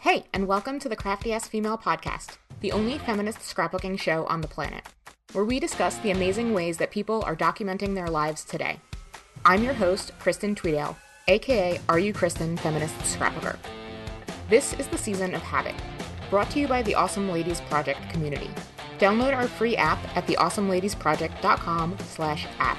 Hey, and welcome to the Crafty Ass Female Podcast, the only feminist scrapbooking show on the planet, where we discuss the amazing ways that people are documenting their lives today. I'm your host, Kristen Tweedale, aka Are You Kristen Feminist Scrapbooker. This is the season of Habit, brought to you by the Awesome Ladies Project community. Download our free app at theawesomeladiesproject.com slash app.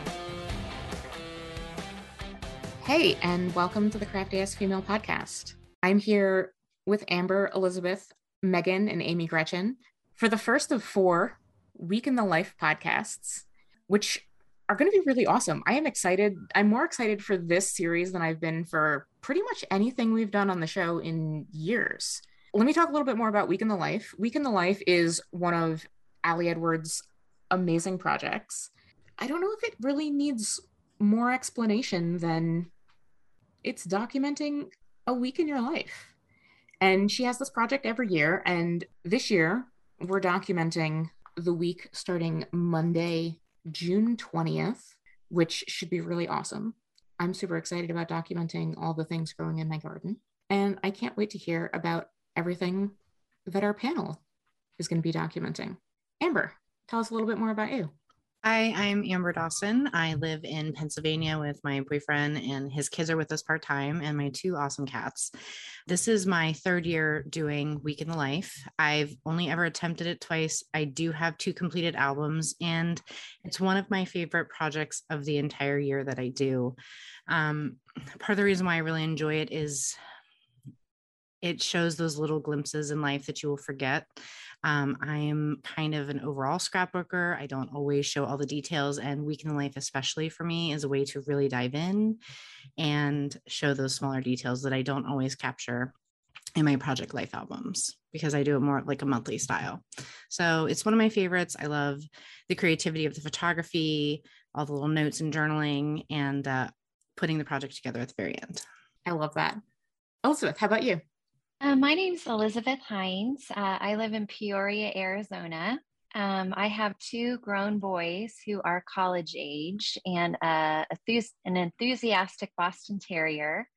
Hey, and welcome to the Crafty Ass Female Podcast. I'm here with Amber, Elizabeth, Megan, and Amy Gretchen for the first of four Week in the Life podcasts, which are going to be really awesome. I am excited. I'm more excited for this series than I've been for pretty much anything we've done on the show in years. Let me talk a little bit more about Week in the Life. Week in the Life is one of Ali Edwards' amazing projects. I don't know if it really needs more explanation than it's documenting a week in your life. And she has this project every year. And this year, we're documenting the week starting Monday, June 20th, which should be really awesome. I'm super excited about documenting all the things growing in my garden. And I can't wait to hear about everything that our panel is going to be documenting. Amber, tell us a little bit more about you. Hi, I'm Amber Dawson. I live in Pennsylvania with my boyfriend, and his kids are with us part time, and my two awesome cats. This is my third year doing Week in the Life. I've only ever attempted it twice. I do have two completed albums, and it's one of my favorite projects of the entire year that I do. Um, part of the reason why I really enjoy it is it shows those little glimpses in life that you will forget. Um, I'm kind of an overall scrapbooker. I don't always show all the details, and Week in Life, especially for me, is a way to really dive in and show those smaller details that I don't always capture in my project life albums because I do it more like a monthly style. So it's one of my favorites. I love the creativity of the photography, all the little notes and journaling, and uh, putting the project together at the very end. I love that. Elizabeth, how about you? Uh, my name is Elizabeth Heinz. Uh, I live in Peoria, Arizona. Um, I have two grown boys who are college age and uh, an enthusiastic Boston Terrier.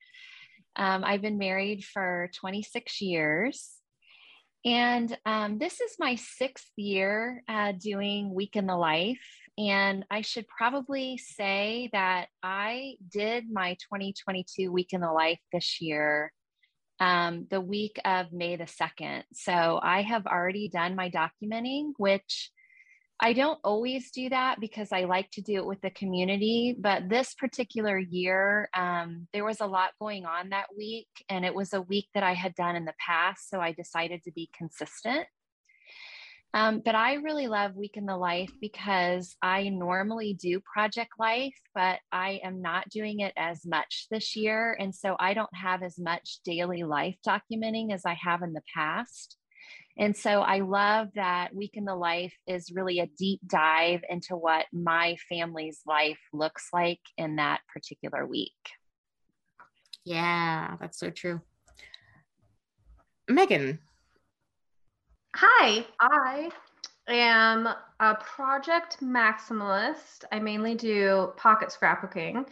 Um, I've been married for 26 years. And um, this is my sixth year uh, doing Week in the Life. And I should probably say that I did my 2022 Week in the Life this year um, the week of May the 2nd. So I have already done my documenting, which I don't always do that because I like to do it with the community. But this particular year, um, there was a lot going on that week, and it was a week that I had done in the past. So I decided to be consistent. Um, but I really love Week in the Life because I normally do Project Life, but I am not doing it as much this year. And so I don't have as much daily life documenting as I have in the past. And so I love that Week in the Life is really a deep dive into what my family's life looks like in that particular week. Yeah, that's so true. Megan, Hi, I am a project maximalist. I mainly do pocket scrapbooking.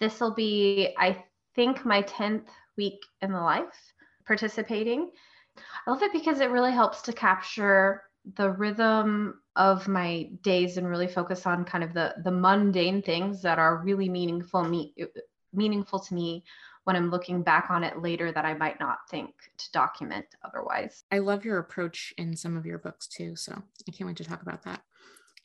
This will be, I think, my 10th week in the life participating. I love it because it really helps to capture the rhythm of my days and really focus on kind of the the mundane things that are really meaningful me meaningful to me when I'm looking back on it later that I might not think to document otherwise. I love your approach in some of your books too. So I can't wait to talk about that.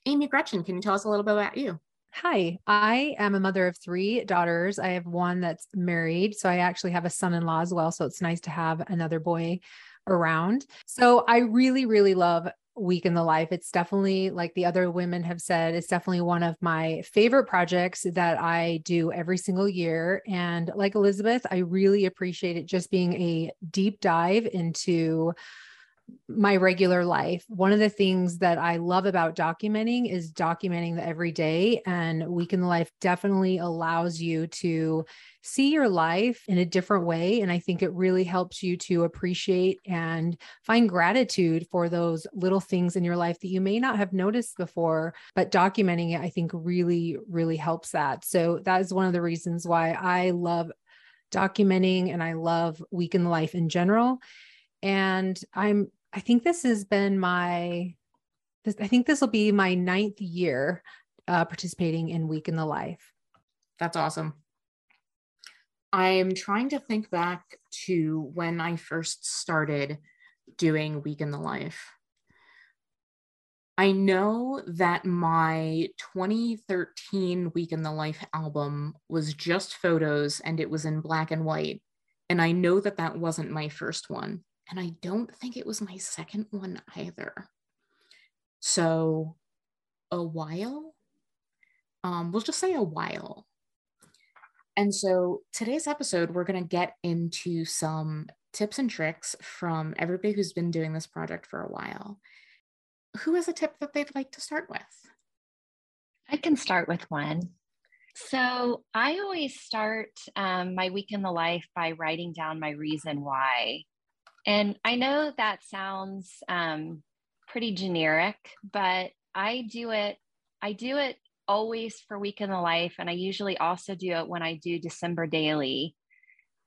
Amy Gretchen, can you tell us a little bit about you? Hi, I am a mother of three daughters. I have one that's married. So I actually have a son in law as well. So it's nice to have another boy around. So I really, really love week in the life. It's definitely, like the other women have said, it's definitely one of my favorite projects that I do every single year. And like Elizabeth, I really appreciate it just being a deep dive into my regular life. One of the things that I love about documenting is documenting the everyday, and Week in the Life definitely allows you to see your life in a different way. And I think it really helps you to appreciate and find gratitude for those little things in your life that you may not have noticed before. But documenting it, I think, really, really helps that. So that is one of the reasons why I love documenting and I love Week in the Life in general. And I'm, I think this has been my, this, I think this will be my ninth year uh, participating in Week in the Life. That's awesome. I'm trying to think back to when I first started doing Week in the Life. I know that my 2013 Week in the Life album was just photos and it was in black and white. And I know that that wasn't my first one. And I don't think it was my second one either. So, a while. Um, we'll just say a while. And so, today's episode, we're going to get into some tips and tricks from everybody who's been doing this project for a while who has a tip that they'd like to start with? I can start with one. So I always start um, my week in the life by writing down my reason why. And I know that sounds um, pretty generic, but I do it. I do it always for week in the life, and I usually also do it when I do December daily.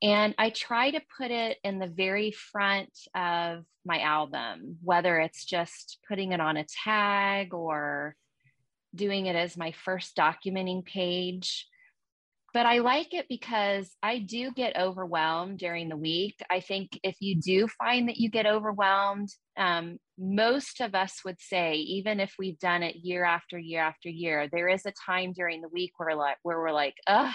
And I try to put it in the very front of my album, whether it's just putting it on a tag or doing it as my first documenting page. But I like it because I do get overwhelmed during the week. I think if you do find that you get overwhelmed, um, most of us would say, even if we've done it year after year after year, there is a time during the week where like where we're like, ugh,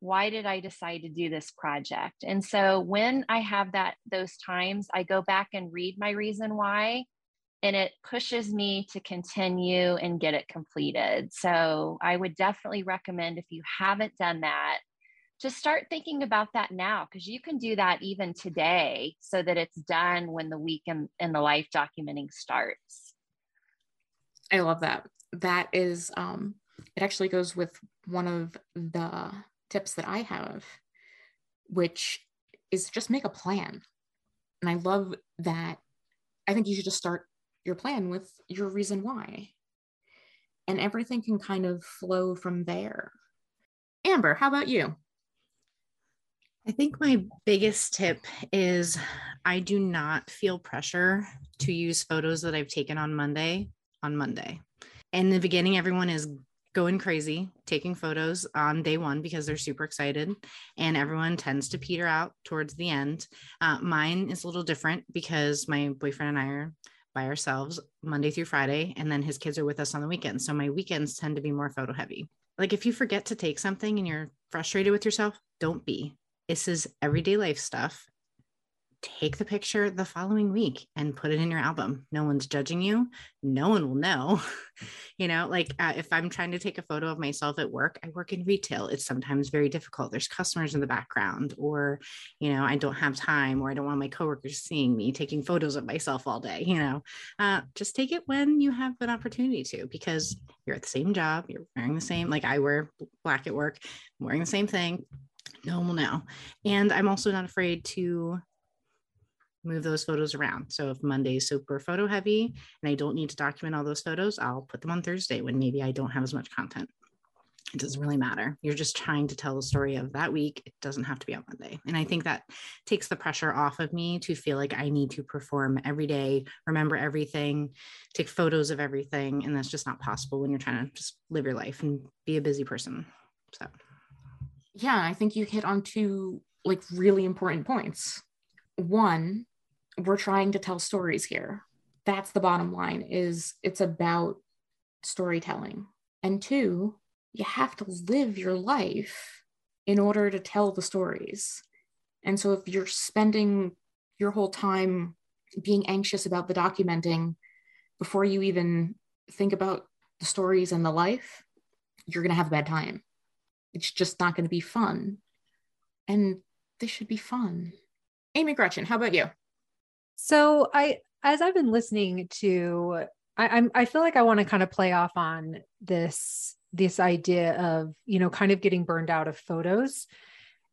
why did I decide to do this project? And so when I have that those times, I go back and read my reason why and it pushes me to continue and get it completed. So I would definitely recommend if you haven't done that, to start thinking about that now because you can do that even today so that it's done when the week in, in the life documenting starts. I love that. That is um it actually goes with one of the tips that I have, which is just make a plan. And I love that. I think you should just start your plan with your reason why. And everything can kind of flow from there. Amber, how about you? I think my biggest tip is I do not feel pressure to use photos that I've taken on Monday on Monday. In the beginning, everyone is going crazy taking photos on day one because they're super excited and everyone tends to peter out towards the end uh, mine is a little different because my boyfriend and i are by ourselves monday through friday and then his kids are with us on the weekends. So my weekends tend to be more photo heavy. Like if you forget to take something and you're frustrated with yourself don't be. This is everyday life stuff take the picture the following week and put it in your album. No one's judging you. No one will know. you know, like uh, if I'm trying to take a photo of myself at work, I work in retail. It's sometimes very difficult. There's customers in the background, or, you know, I don't have time, or I don't want my coworkers seeing me taking photos of myself all day. You know, uh, just take it when you have an opportunity to, because you're at the same job, you're wearing the same, like I wear black at work, I'm wearing the same thing. No one will know. And I'm also not afraid to move those photos around. So if Monday is super photo heavy and I don't need to document all those photos, I'll put them on Thursday when maybe I don't have as much content. It doesn't really matter. You're just trying to tell the story of that week. It doesn't have to be on Monday. And I think that takes the pressure off of me to feel like I need to perform every day, remember everything, take photos of everything. And that's just not possible when you're trying to just live your life and be a busy person. So, yeah, I think you hit on two like really important points. One, we're trying to tell stories here. That's the bottom line is it's about storytelling. And two you have to live your life in order to tell the stories. And so if you're spending your whole time being anxious about the documenting before you even think about the stories and the life you're going to have a bad time. It's just not going to be fun. And this should be fun. Amy gretchen how about you so I, as I've been listening to, I, I'm, I feel like I want to kind of play off on this, this idea of, you know, kind of getting burned out of photos.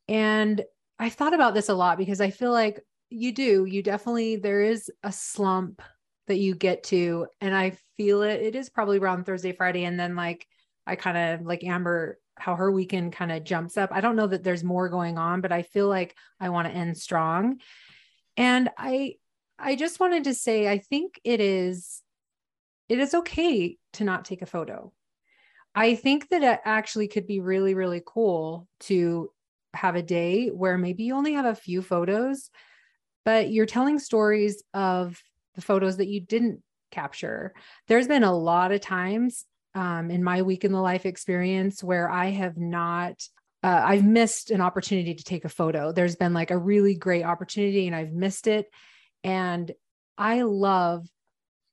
And I thought about this a lot because I feel like you do, you definitely, there is a slump that you get to, and I feel it. It is probably around Thursday, Friday. And then like, I kind of like Amber, how her weekend kind of jumps up. I don't know that there's more going on, but I feel like I want to end strong. And I I just wanted to say I think it is it is okay to not take a photo. I think that it actually could be really really cool to have a day where maybe you only have a few photos but you're telling stories of the photos that you didn't capture. There's been a lot of times um, in my week in the life experience where I have not, uh, I've missed an opportunity to take a photo. There's been like a really great opportunity and I've missed it. And I love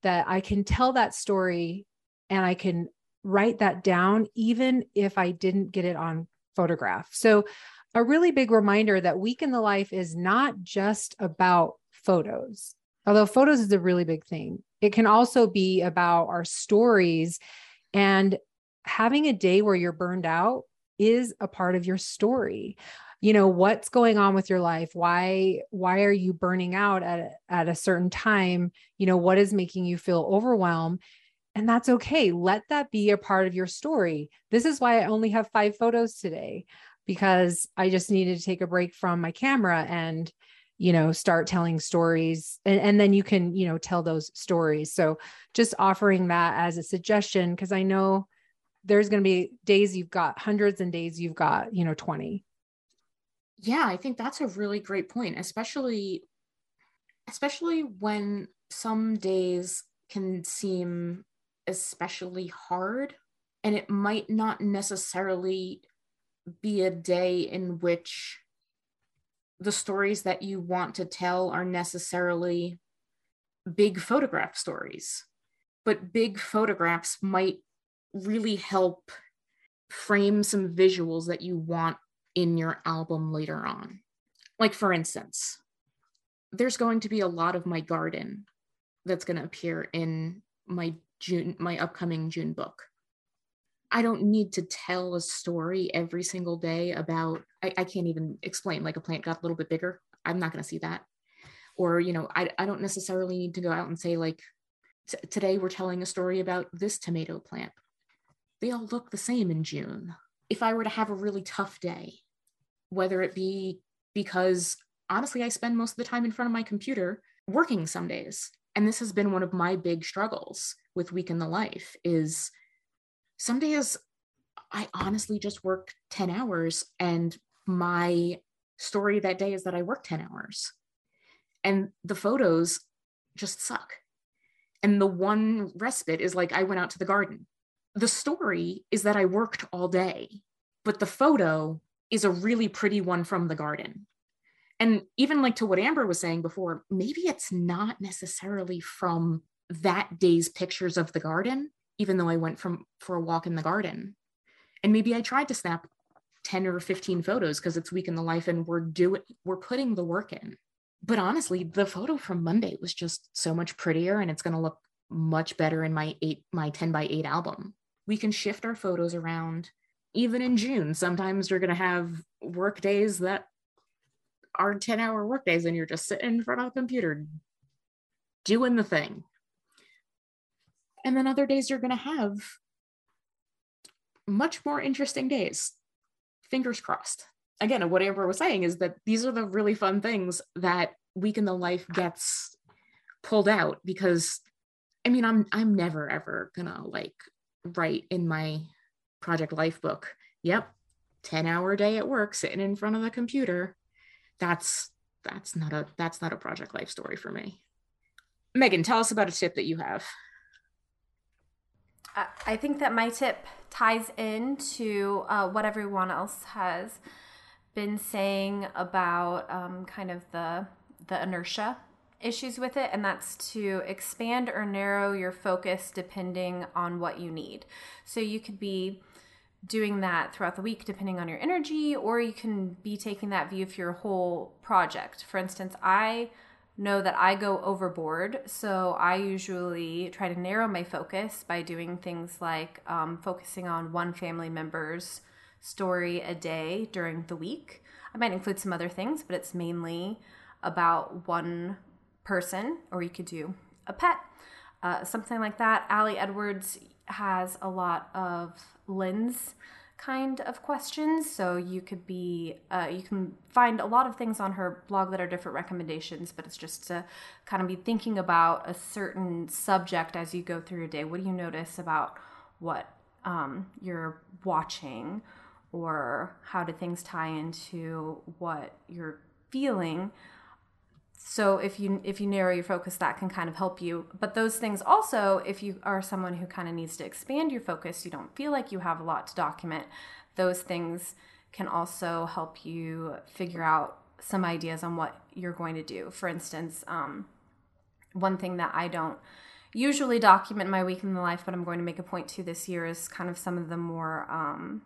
that I can tell that story and I can write that down, even if I didn't get it on photograph. So a really big reminder that Week in the Life is not just about photos, although photos is a really big thing. It can also be about our stories and having a day where you're burned out is a part of your story you know what's going on with your life? Why why are you burning out at at a certain time? You know what is making you feel overwhelmed? And that's okay. Let that be a part of your story. This is why i only have 5 photos today because I just needed to take a break from my camera and you know start telling stories. And, and then you can you know tell those stories. So just offering that as a suggestion because i know there's going to be days you've got hundreds and days you've got you know 20 yeah i think that's a really great point especially especially when some days can seem especially hard and it might not necessarily be a day in which the stories that you want to tell are necessarily big photograph stories, but big photographs might really help frame some visuals that you want in your album later on. Like, for instance, there's going to be a lot of my garden that's going to appear in my June, my upcoming June book. I don't need to tell a story every single day about, I, I can't even explain, like a plant got a little bit bigger. I'm not going to see that. Or, you know, I, I don't necessarily need to go out and say, like, today we're telling a story about this tomato plant. They all look the same in June. If I were to have a really tough day, whether it be because honestly, I spend most of the time in front of my computer working some days. And this has been one of my big struggles with Week in the Life is some days I honestly just work 10 hours and my story that day is that I work 10 hours. And the photos just suck. And the one respite is like I went out to the garden. The story is that I worked all day, but the photo is a really pretty one from the garden. And even like to what Amber was saying before, maybe it's not necessarily from that day's pictures of the garden, even though I went from for a walk in the garden. And maybe I tried to snap 10 or 15 photos because it's week in the life and we're doing we're putting the work in. But honestly, the photo from Monday was just so much prettier and it's going to look much better in my 8 my 10 by 8 album. We can shift our photos around even in June. Sometimes you're going to have work days that are 10 hour work days and you're just sitting in front of a computer doing the thing and then other days you're going to have much more interesting days. Fingers crossed. Again, what Amber was saying is that these are the really fun things that Week in the Life gets pulled out because I mean I'm I'm never ever gonna like write in my project life book, yep, 10 hour day at work sitting in front of the computer. That's that's not a that's not a project life story for me. Megan, tell us about a tip that you have. I think that my tip ties into uh, what everyone else has been saying about um, kind of the the inertia issues with it, and that's to expand or narrow your focus depending on what you need. So you could be doing that throughout the week depending on your energy, or you can be taking that view for your whole project. For instance, I know that I go overboard. So I usually try to narrow my focus by doing things like um, focusing on one family member's story a day during the week. I might include some other things, but it's mainly about one person, or you could do a pet, uh, something like that. Ali Edwards has a lot of lens kind of questions. So you could be, uh, you can find a lot of things on her blog that are different recommendations, but it's just to kind of be thinking about a certain subject as you go through your day. What do you notice about what um, you're watching, or how do things tie into what you're feeling? So if you if you narrow your focus that can kind of help you. But those things also if you are someone who kind of needs to expand your focus you don't feel like you have a lot to document those things can also help you figure out some ideas on what you're going to do. For instance um, one thing that i don't usually document my week in the life but i'm going to make a point to this year is kind of some of the more um,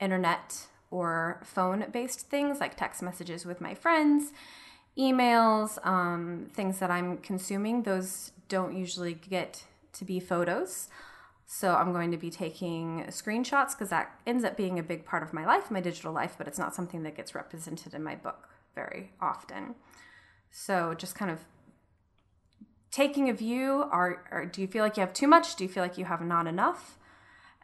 internet or phone based things like text messages with my friends emails, um, things that I'm consuming, those don't usually get to be photos. So I'm going to be taking screenshots because that ends up being a big part of my life, my digital life, but it's not something that gets represented in my book very often. So just kind of taking a view are, are do you feel like you have too much? Do you feel like you have not enough?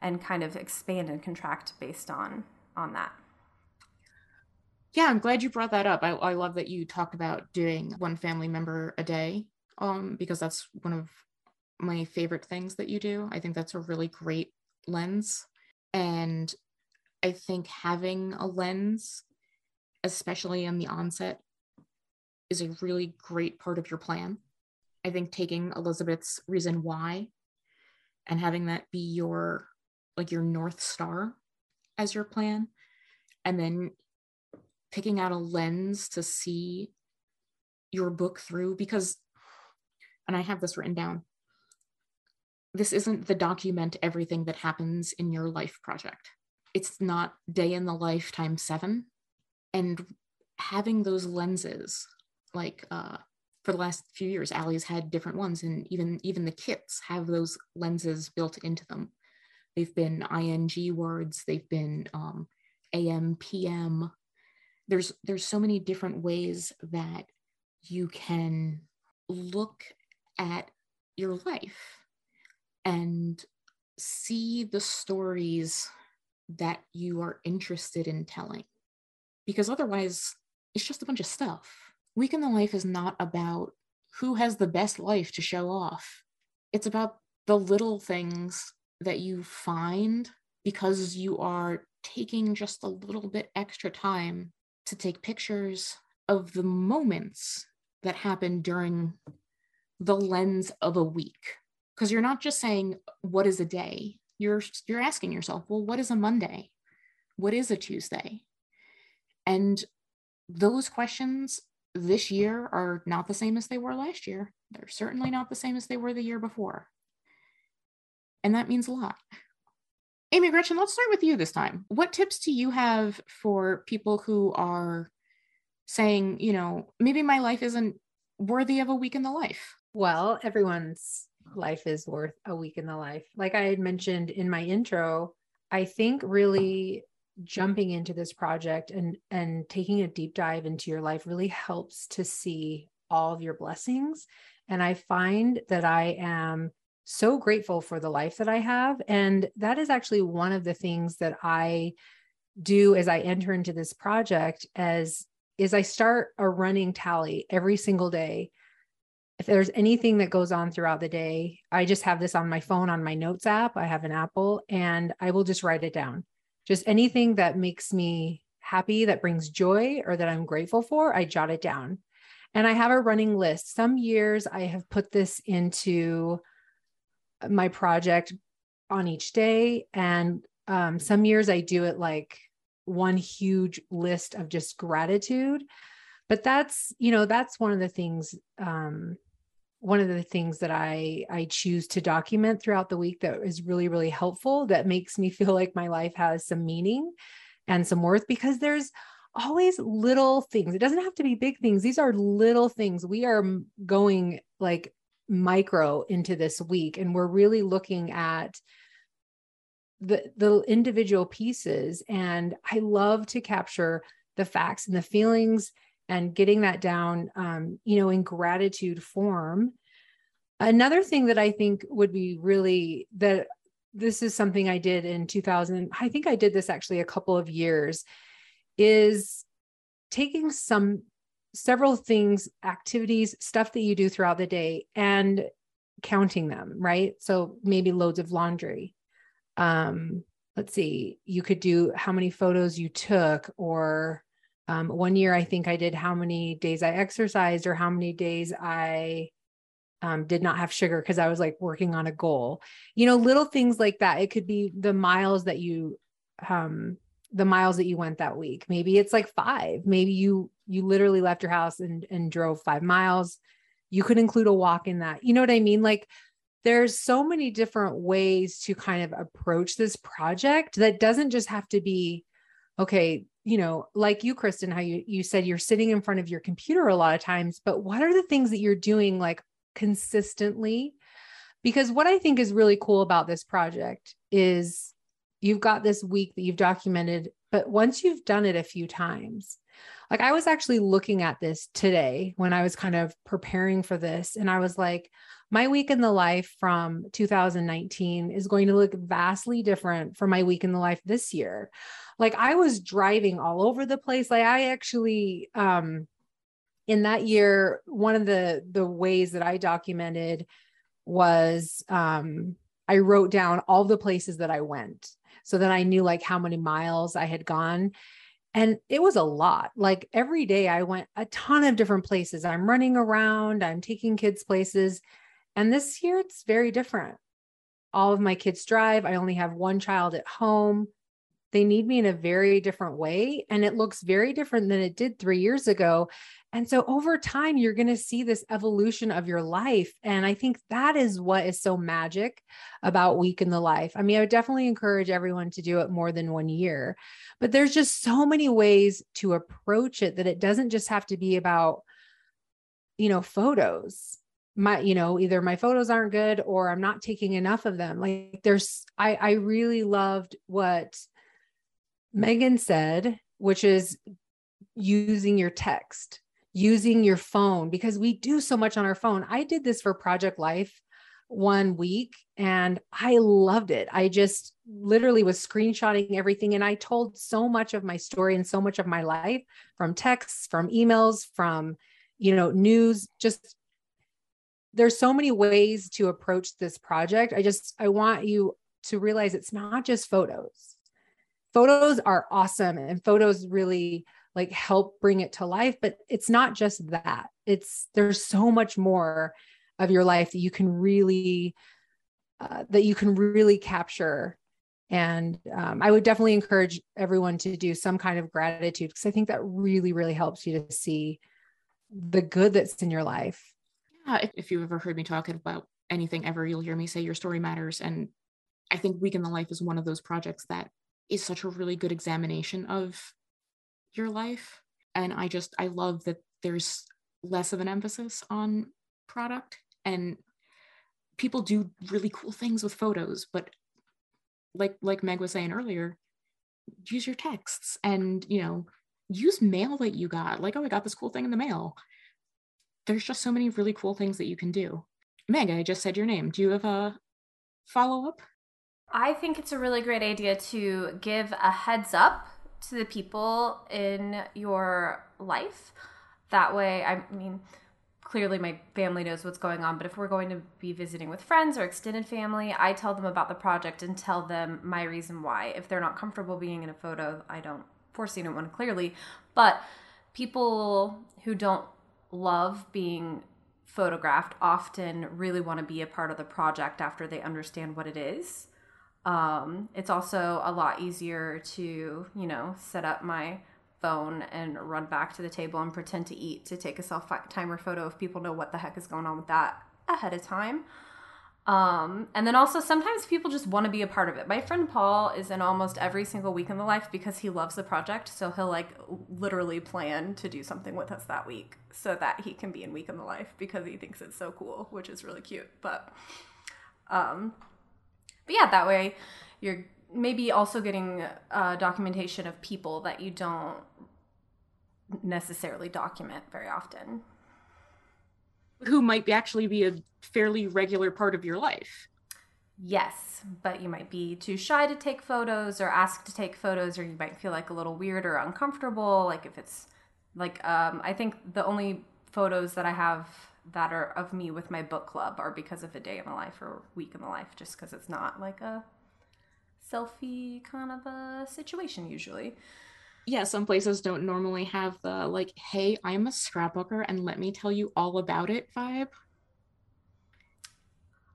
And kind of expand and contract based on on that yeah i'm glad you brought that up. I, I love that you talked about doing one family member a day um, because that's one of my favorite things that you do. I think that's a really great lens. And i think having a lens especially in the onset is a really great part of your plan. I think taking elizabeth's reason why and having that be your like your north star as your plan and then picking out a lens to see your book through because and I have this written down. This isn't the document everything that happens in your life project. It's not day in the life times seven. And having those lenses, like uh, for the last few years, Ali's had different ones, and even even the kits have those lenses built into them. They've been ing words, they've been um, AM, PM, there's there's so many different ways that you can look at your life and see the stories that you are interested in telling. Because otherwise it's just a bunch of stuff. Week in the life is not about who has the best life to show off. It's about the little things that you find because you are taking just a little bit extra time to take pictures of the moments that happen during the lens of a week. Because you're not just saying what is a day? You're you're asking yourself well what is a monday? What is a tuesday? And those questions this year are not the same as they were last year. They're certainly not the same as they were the year before. And that means a lot Amy Gretchen, let's start with you this time. What tips do you have for people who are saying, you know, maybe my life isn't worthy of a week in the life? Well, everyone's life is worth a week in the life. Like I had mentioned in my intro, I think really jumping into this project and and taking a deep dive into your life really helps to see all of your blessings and I find that I am so grateful for the life that I have. And that is actually one of the things that I do as I enter into this project as is I start a running tally every single day. If there's anything that goes on throughout the day, I just have this on my phone on my notes app. I have an Apple and I will just write it down. Just anything that makes me happy, that brings joy, or that I'm grateful for, I jot it down. And I have a running list. Some years I have put this into my project on each day. And um, some years I do it like one huge list of just gratitude. But that's, you know, that's one of the things, um, one of the things that I I choose to document throughout the week that is really, really helpful, that makes me feel like my life has some meaning and some worth because there's always little things. It doesn't have to be big things. These are little things. We are going like micro into this week and we're really looking at the the individual pieces and i love to capture the facts and the feelings and getting that down um, you know in gratitude form another thing that i think would be really that this is something I did in 2000. I think I did this actually a couple of years is taking some several things, activities, stuff that you do throughout the day and counting them, right? So maybe loads of laundry. Um, let's see, you could do how many photos you took, or um, one year I think I did how many days I exercised or how many days I um, did not have sugar because I was like working on a goal. You know, little things like that. It could be the miles that you um the miles that you went that week. Maybe it's like 5. Maybe you you literally left your house and and drove 5 miles. You could include a walk in that. You know what I mean? Like there's so many different ways to kind of approach this project that doesn't just have to be okay you know like you kristen how you you said you're sitting in front of your computer a lot of times but what are the things that you're doing like consistently because what i think is really cool about this project is you've got this week that you've documented but once you've done it a few times like i was actually looking at this today when i was kind of preparing for this and i was like my week in the life from 2019 is going to look vastly different from my week in the life this year. Like i was driving all over the place. Like i actually um in that year, one of the the ways that I documented was um, I wrote down all the places that I went so then I knew like how many miles I had gone. And it was a lot. Like every day I went a ton of different places. I'm running around, I'm taking kids places. And this year it's very different. All of my kids drive. I only have one child at home. They need me in a very different way. And it looks very different than it did three years ago. And so over time, you're going to see this evolution of your life. And I think that is what is so magic about Week in the Life. I mean, I would definitely encourage everyone to do it more than one year, but there's just so many ways to approach it that it doesn't just have to be about, you know, photos. My, you know, either my photos aren't good or I'm not taking enough of them. Like there's, I, I really loved what Megan said, which is using your text using your phone because we do so much on our phone. I did this for Project Life one week and I loved it. I just literally was screenshotting everything and I told so much of my story and so much of my life from texts, from emails, from you know, news, just there's so many ways to approach this project. I just I want you to realize it's not just photos. Photos are awesome and photos really like help bring it to life but it's not just that. It's there's so much more of your life that you can really uh, that you can really capture. And um, i would definitely encourage everyone to do some kind of gratitude because i think that really really helps you to see the good that's in your life. Yeah if you've ever heard me talk about anything ever you'll hear me say your story matters. And i think week in the life is one of those projects that is such a really good examination of your life. And I just, I love that there's less of an emphasis on product and people do really cool things with photos, but like, like Meg was saying earlier, use your texts and, you know, use mail that you got. Like, oh, I got this cool thing in the mail. There's just so many really cool things that you can do. Meg, I just said your name. Do you have a follow up? I think it's a really great idea to give a heads up to the people in your life. That way, I mean, clearly my family knows what's going on, but if we're going to be visiting with friends or extended family, I tell them about the project and tell them my reason why. If they're not comfortable being in a photo, I don't force anyone clearly. But people who don't love being photographed often really want to be a part of the project after they understand what it is. Um, it's also a lot easier to, you know, set up my phone and run back to the table and pretend to eat to take a self timer photo if people know what the heck is going on with that ahead of time. Um, and then also sometimes people just want to be a part of it. My friend Paul is in almost every single week in the life because he loves the project. So he'll like literally plan to do something with us that week so that he can be in week in the life because he thinks it's so cool, which is really cute. But um, but yeah, that way you're maybe also getting uh, documentation of people that you don't necessarily document very often who might be actually be a fairly regular part of your life Yes, but you might be too shy to take photos or ask to take photos, or you might feel like a little weird or uncomfortable. Like if it's like, um, I think the only photos that I have that are of me with my book club are because of a day in the life or week in the life, just because it's not like a selfie kind of a situation usually. Yeah, some places don't normally have the like, hey, I'm a scrapbooker and let me tell you all about it vibe.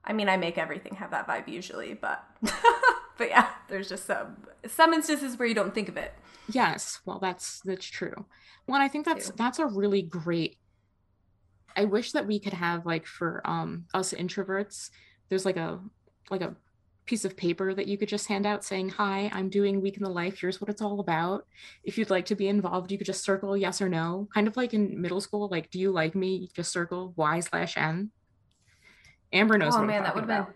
I mean, I make everything have that vibe usually, but but yeah, there's just some some instances where you don't think of it. Yes, well, that's that's true. Well, I think that's that's a really great. I wish that we could have like for um us introverts, there's like a like a piece of paper that you could just hand out saying, Hi, I'm doing Week in the Life. Here's what it's all about. If you'd like to be involved, you could just circle yes or no. Kind of like in middle school, like, do you like me? Just circle Y slash N. Amber knows. Oh man, that would have been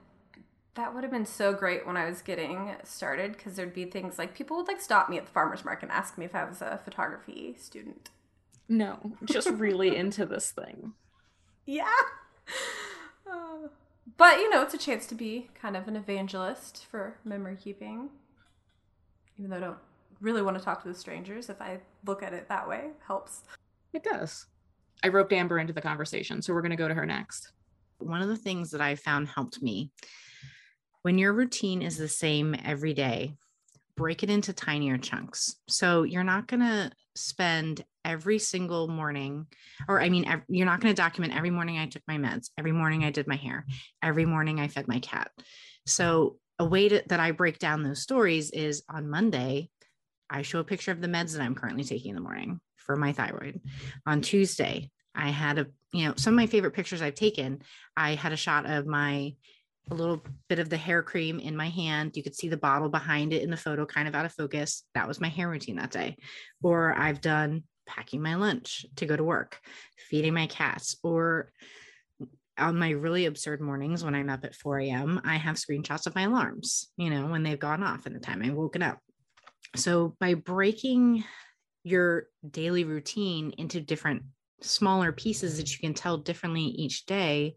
that would have been so great when I was getting started because there'd be things like people would like stop me at the farmers market and ask me if I was a photography student. No, just really into this thing. Yeah. Uh, but you know, it's a chance to be kind of an evangelist for memory keeping. Even though I don't really want to talk to the strangers, if I look at it that way, helps. It does. I roped Amber into the conversation, so we're going to go to her next. One of the things that I found helped me when your routine is the same every day, break it into tinier chunks. So you're not going to spend every single morning, or I mean, you're not going to document every morning I took my meds, every morning I did my hair, every morning I fed my cat. So a way to, that I break down those stories is on Monday, I show a picture of the meds that I'm currently taking in the morning for my thyroid. On Tuesday, I had a, you know, some of my favorite pictures I've taken. I had a shot of my, a little bit of the hair cream in my hand. You could see the bottle behind it in the photo, kind of out of focus. That was my hair routine that day. Or I've done packing my lunch to go to work, feeding my cats, or on my really absurd mornings when I'm up at 4 a.m., I have screenshots of my alarms, you know, when they've gone off and the time I've woken up. So by breaking your daily routine into different smaller pieces that you can tell differently each day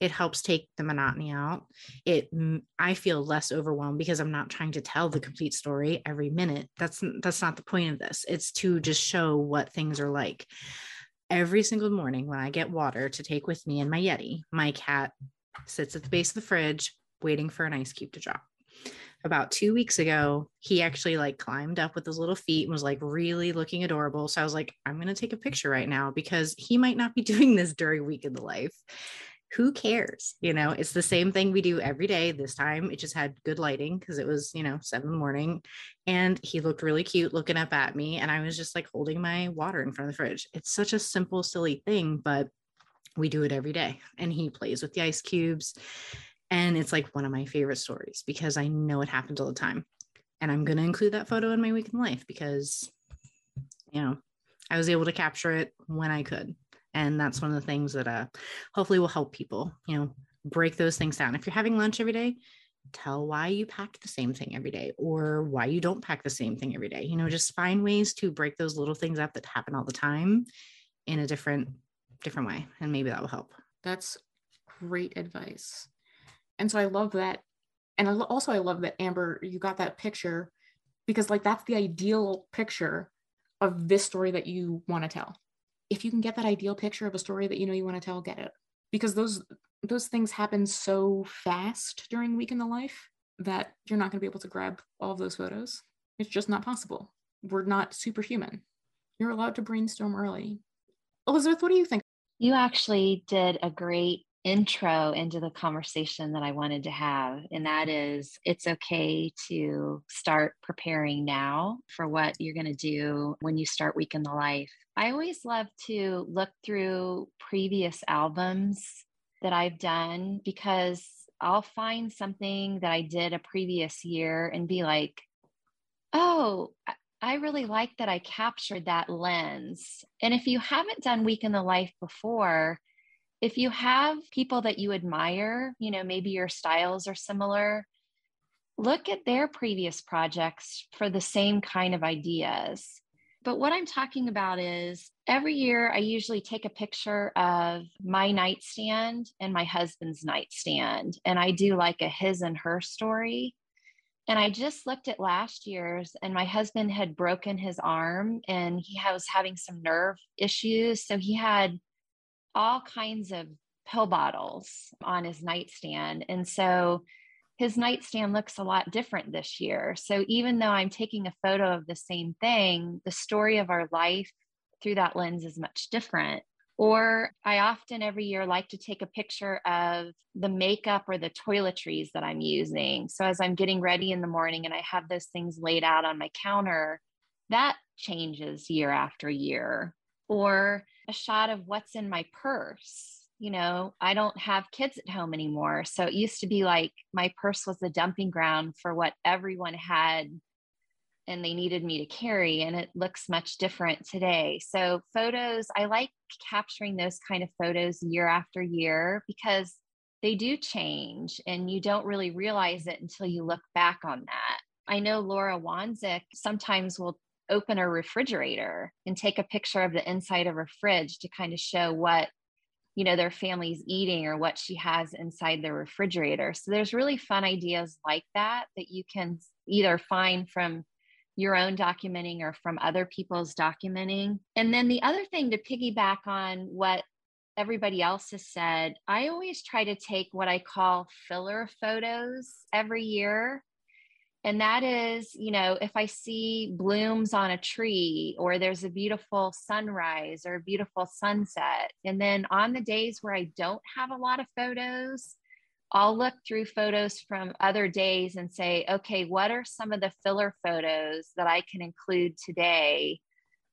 it helps take the monotony out. It i feel less overwhelmed because i'm not trying to tell the complete story every minute. That's that's not the point of this. It's to just show what things are like. Every single morning when i get water to take with me in my yeti my cat sits at the base of the fridge waiting for an ice cube to drop about two weeks ago, he actually like climbed up with his little feet and was like really looking adorable. So I was like, I'm going to take a picture right now because he might not be doing this during week in the life. Who cares? You know, it's the same thing we do every day. This time it just had good lighting because it was, you know, seven in the morning. And he looked really cute looking up at me. And I was just like holding my water in front of the fridge. It's such a simple, silly thing, but we do it every day. And he plays with the ice cubes and it's like one of my favorite stories because I know it happens all the time. And I'm going to include that photo in my week in life because, you know, I was able to capture it when I could. And that's one of the things that uh, hopefully will help people, you know, break those things down. If you're having lunch every day, tell why you pack the same thing every day or why you don't pack the same thing every day. You know, just find ways to break those little things up that happen all the time in a different different way and maybe that will help. That's great advice and so i love that. And also i love that amber you got that picture because like that's the ideal picture of this story that you want to tell. If you can get that ideal picture of a story that you know you want to tell get it. Because those those things happen so fast during week in the life that you're not going to be able to grab all of those photos. It's just not possible. We're not superhuman. You're allowed to brainstorm early. Elizabeth what do you think? You actually did a great intro into the conversation that I wanted to have. And that is it's okay to start preparing now for what you're going to do when you start Week in the Life. I always love to look through previous albums that I've done because I'll find something that I did a previous year and be like, oh, I really like that I captured that lens. And if you haven't done Week in the Life before, if you have people that you admire, you know, maybe your styles are similar, look at their previous projects for the same kind of ideas. But what I'm talking about is every year I usually take a picture of my nightstand and my husband's nightstand, and I do like a his and her story. And I just looked at last year's, and my husband had broken his arm and he was having some nerve issues. So he had all kinds of pill bottles on his nightstand. And so his nightstand looks a lot different this year. So even though I'm taking a photo of the same thing, the story of our life through that lens is much different. Or I often every year like to take a picture of the makeup or the toiletries that I'm using. So as I'm getting ready in the morning and I have those things laid out on my counter, that changes year after year. Or a shot of what's in my purse you know, I don't have kids at home anymore. So it used to be like my purse was the dumping ground for what everyone had and they needed me to carry. And it looks much different today. So photos, I like capturing those kind of photos year after year because they do change and you don't really realize it until you look back on that. I know Laura Wanzik sometimes will open a refrigerator and take a picture of the inside of her fridge to kind of show what you know their family's eating or what she has inside the refrigerator. So there's really fun ideas like that that you can either find from your own documenting or from other people's documenting. And then the other thing to piggyback on what everybody else has said i always try to take what i call filler photos every year and that is you know if i see blooms on a tree or there's a beautiful sunrise or a beautiful sunset and then on the days where i don't have a lot of photos i'll look through photos from other days and say okay what are some of the filler photos that i can include today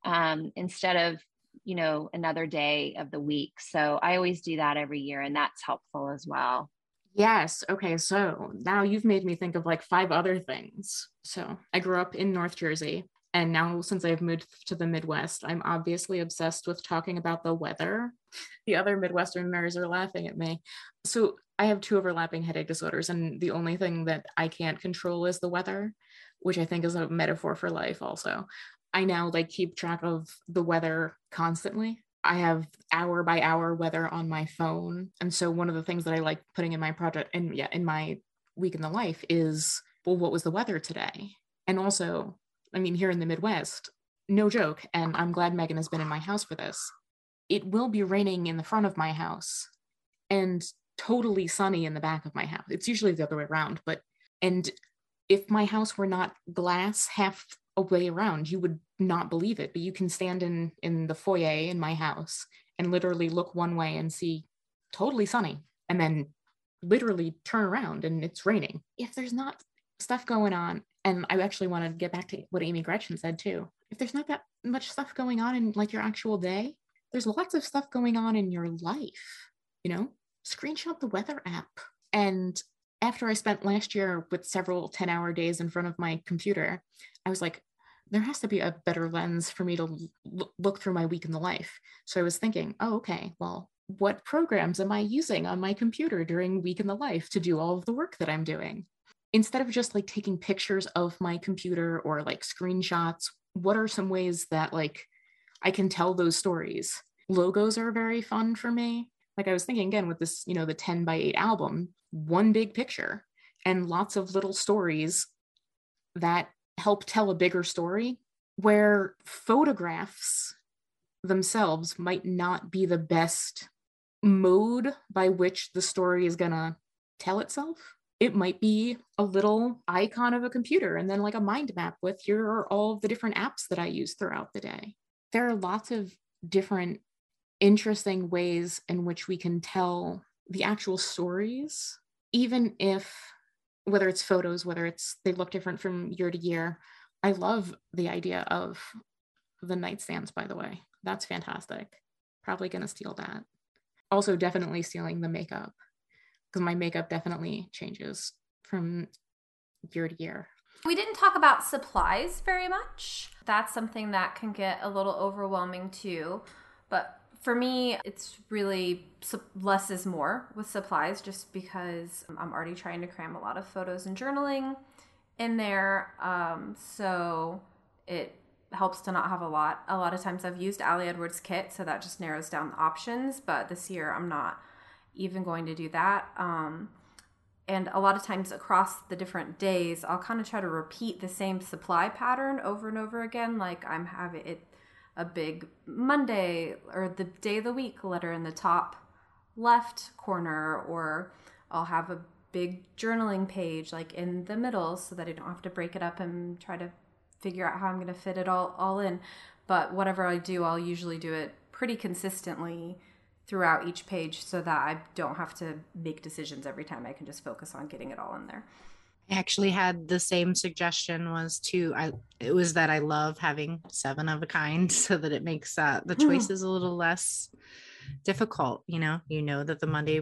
um, instead of you know another day of the week? So i always do that every year and that's helpful as well Yes. Okay. So now you've made me think of like five other things. So I grew up in North Jersey. And now, since I've moved to the Midwest, I'm obviously obsessed with talking about the weather. The other Midwesterners are laughing at me. So, I have two overlapping headache disorders, and the only thing that I can't control is the weather, which I think is a metaphor for life, also. I now like keep track of the weather constantly. I have hour by hour weather on my phone. And so one of the things that I like putting in my project and yeah, in my week in the life is, well, what was the weather today? And also, I mean, here in the Midwest, no joke, and I'm glad Megan has been in my house for this. It will be raining in the front of my house and totally sunny in the back of my house. It's usually the other way around, but and if my house were not glass half a way around, you would not believe it. But you can stand in in the foyer in my house and literally look one way and see totally sunny, and then literally turn around and it's raining. If there's not stuff going on, and I actually want to get back to what Amy Gretchen said too. If there's not that much stuff going on in like your actual day, there's lots of stuff going on in your life. You know, screenshot the weather app and after I spent last year with several 10 hour days in front of my computer, I was like, there has to be a better lens for me to l- look through my week in the life. So I was thinking, oh, okay, well, what programs am I using on my computer during week in the life to do all of the work that I'm doing? Instead of just like taking pictures of my computer or like screenshots, what are some ways that like I can tell those stories? Logos are very fun for me. Like I was thinking again with this, you know, the 10 by 8 album, one big picture and lots of little stories that help tell a bigger story where photographs themselves might not be the best mode by which the story is going to tell itself. It might be a little icon of a computer and then like a mind map with here are all the different apps that I use throughout the day. There are lots of different interesting ways in which we can tell the actual stories, even if whether it's photos, whether it's they look different from year to year. I love the idea of the nightstands, by the way. That's fantastic. Probably gonna steal that. Also, definitely stealing the makeup because my makeup definitely changes from year to year. We didn't talk about supplies very much. That's something that can get a little overwhelming too. But for me, it's really less is more with supplies just because I'm already trying to cram a lot of photos and journaling in there. Um, so it helps to not have a lot. A lot of times I've used Ali Edwards kit, so that just narrows down the options. But this year I'm not even going to do that. Um, and a lot of times across the different days, I'll kind of try to repeat the same supply pattern over and over again. Like I'm having it a big Monday or the day of the week letter in the top left corner, or I'll have a big journaling page like in the middle so that I don't have to break it up and try to figure out how I'm going to fit it all all in. But whatever I do, I'll usually do it pretty consistently throughout each page so that I don't have to make decisions every time. I can just focus on getting it all in there. I actually had the same suggestion was to I it was that I love having seven of a kind so that it makes uh, the hmm. choices a little less difficult. You know, you know that the Monday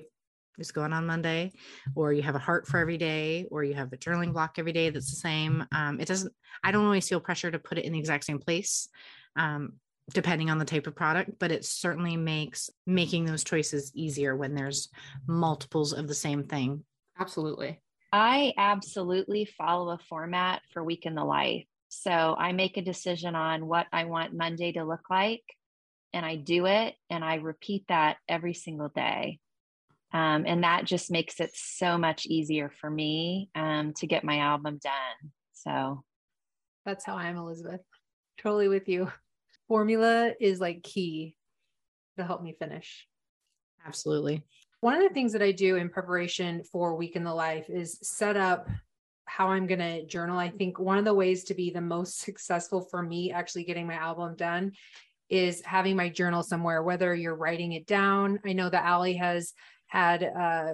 is going on Monday, or you have a heart for every day, or you have a journaling block every day that's the same. Um, it doesn't, I don't always feel pressure to put it in the exact same place. Um, depending on the type of product but it certainly makes making those choices easier when there's multiples of the same thing absolutely i absolutely follow a format for week in the life so i make a decision on what i want monday to look like and i do it and i repeat that every single day um, and that just makes it so much easier for me um, to get my album done. So that's how I am, Elizabeth. Totally with you. Formula is like key to help me finish. Absolutely. One of the things that I do in preparation for Week in the Life is set up how I'm going to journal. I think one of the ways to be the most successful for me actually getting my album done is having my journal somewhere, whether you're writing it down. I know that Ali has had uh,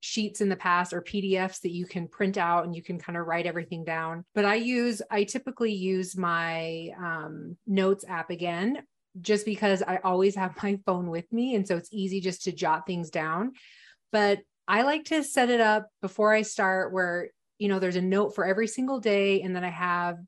sheets in the past or PDFs that you can print out and you can kind of write everything down. But I use, I typically use my um, notes app again, just because I always have my phone with me. And so it's easy just to jot things down. But I like to set it up before I start where, you know, there's a note for every single day. And then I have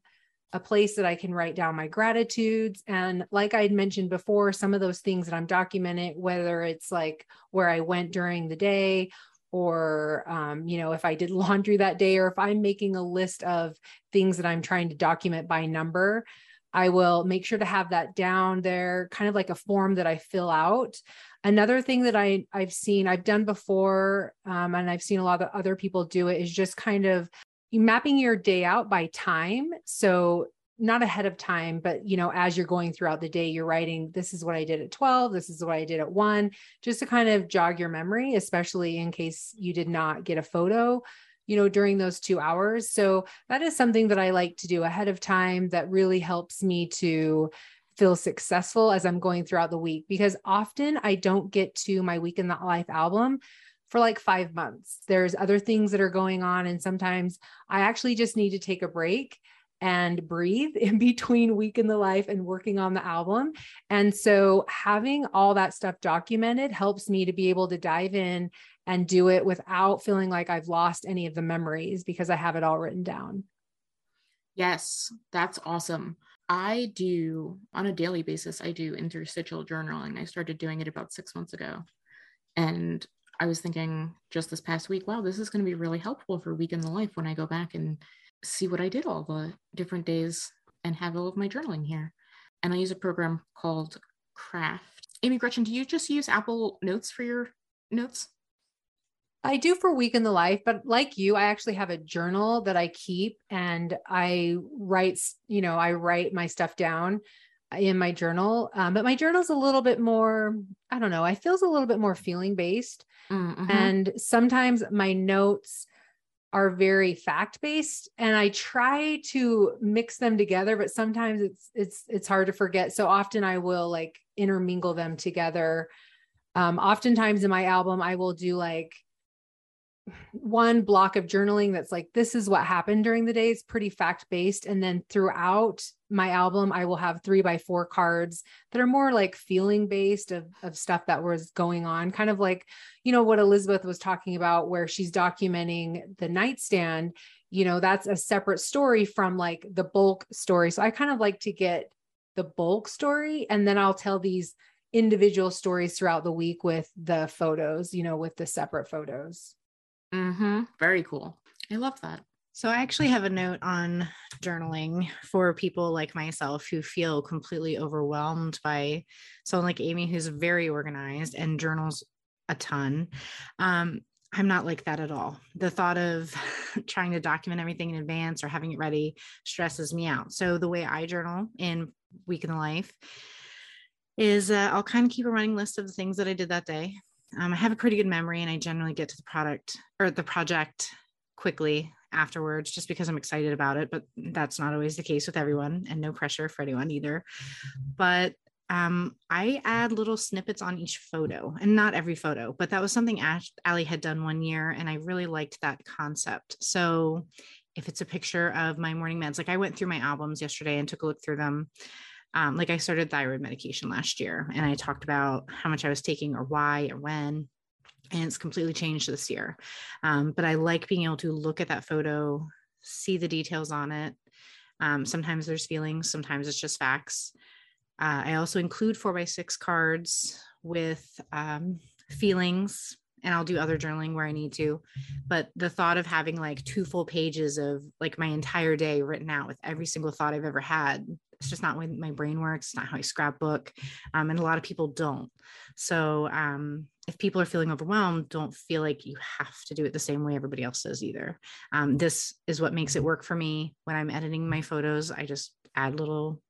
a place that I can write down my gratitudes. And like I had mentioned before, some of those things that I'm documenting, whether it's like where I went during the day or um, you know if i did laundry that day or if i'm making a list of things that i'm trying to document by number i will make sure to have that down there kind of like a form that i fill out another thing that i i've seen i've done before um, and i've seen a lot of other people do it is just kind of mapping your day out by time. So not ahead of time, but you know, as you're going throughout the day, you're writing, this is what I did at 12, this is what I did at one, just to kind of jog your memory, especially in case you did not get a photo, you know, during those two hours. So that is something that I like to do ahead of time that really helps me to feel successful as I'm going throughout the week because often I don't get to my week in the life album for like five months. There's other things that are going on. And sometimes I actually just need to take a break and breathe in between week in the life and working on the album. And so having all that stuff documented helps me to be able to dive in and do it without feeling like I've lost any of the memories because I have it all written down. Yes, that's awesome. I do on a daily basis, I do interstitial journaling. I started doing it about six months ago. And I was thinking just this past week, wow, this is going to be really helpful for week in the life when I go back and see what I did all the different days and have all of my journaling here. And I use a program called Craft. Amy Gretchen, do you just use Apple Notes for your notes? I do for week in the life, but like you, I actually have a journal that I keep and I write, you know, I write my stuff down in my journal. Um, but my journal's a little bit more, I don't know, I feels a little bit more feeling based. Mm-hmm. And sometimes my notes are very fact based and I try to mix them together, but sometimes it's it's it's hard to forget. So often I will like intermingle them together. Um, oftentimes in my album, I will do like one block of journaling that's like this is what happened during the day it's pretty fact based and then throughout my album i will have three by four cards that are more like feeling based of, of stuff that was going on kind of like you know what elizabeth was talking about where she's documenting the nightstand. You know that's a separate story from like the bulk story. So i kind of like to get the bulk story and then i'll tell these individual stories throughout the week with the photos you know with the separate photos Mm-hmm. Very cool. I love that. So, I actually have a note on journaling for people like myself who feel completely overwhelmed by someone like Amy, who's very organized and journals a ton. Um, I'm not like that at all. The thought of trying to document everything in advance or having it ready stresses me out. So, the way I journal in Week in the Life is uh, I'll kind of keep a running list of the things that I did that day. Um, I have a pretty good memory and I generally get to the product or the project quickly afterwards just because I'm excited about it. But that's not always the case with everyone and no pressure for anyone either. But um, I add little snippets on each photo and not every photo, but that was something Ash, Ali had done one year and I really liked that concept. So if it's a picture of my morning meds, like I went through my albums yesterday and took a look through them. Um, like I started thyroid medication last year and I talked about how much I was taking or why or when and it's completely changed this year. Um, but I like being able to look at that photo, see the details on it. Um, sometimes there's feelings, sometimes it's just facts. Uh, I also include four by six cards with um, feelings, and I'll do other journaling where I need to. But the thought of having like two full pages of like my entire day written out with every single thought I've ever had it's just not how my brain works. It's not how I scrapbook. Um, and a lot of people don't. So um, if people are feeling overwhelmed, don't feel like you have to do it the same way everybody else does either. Um, this is what makes it work for me. When I'm editing my photos, I just add little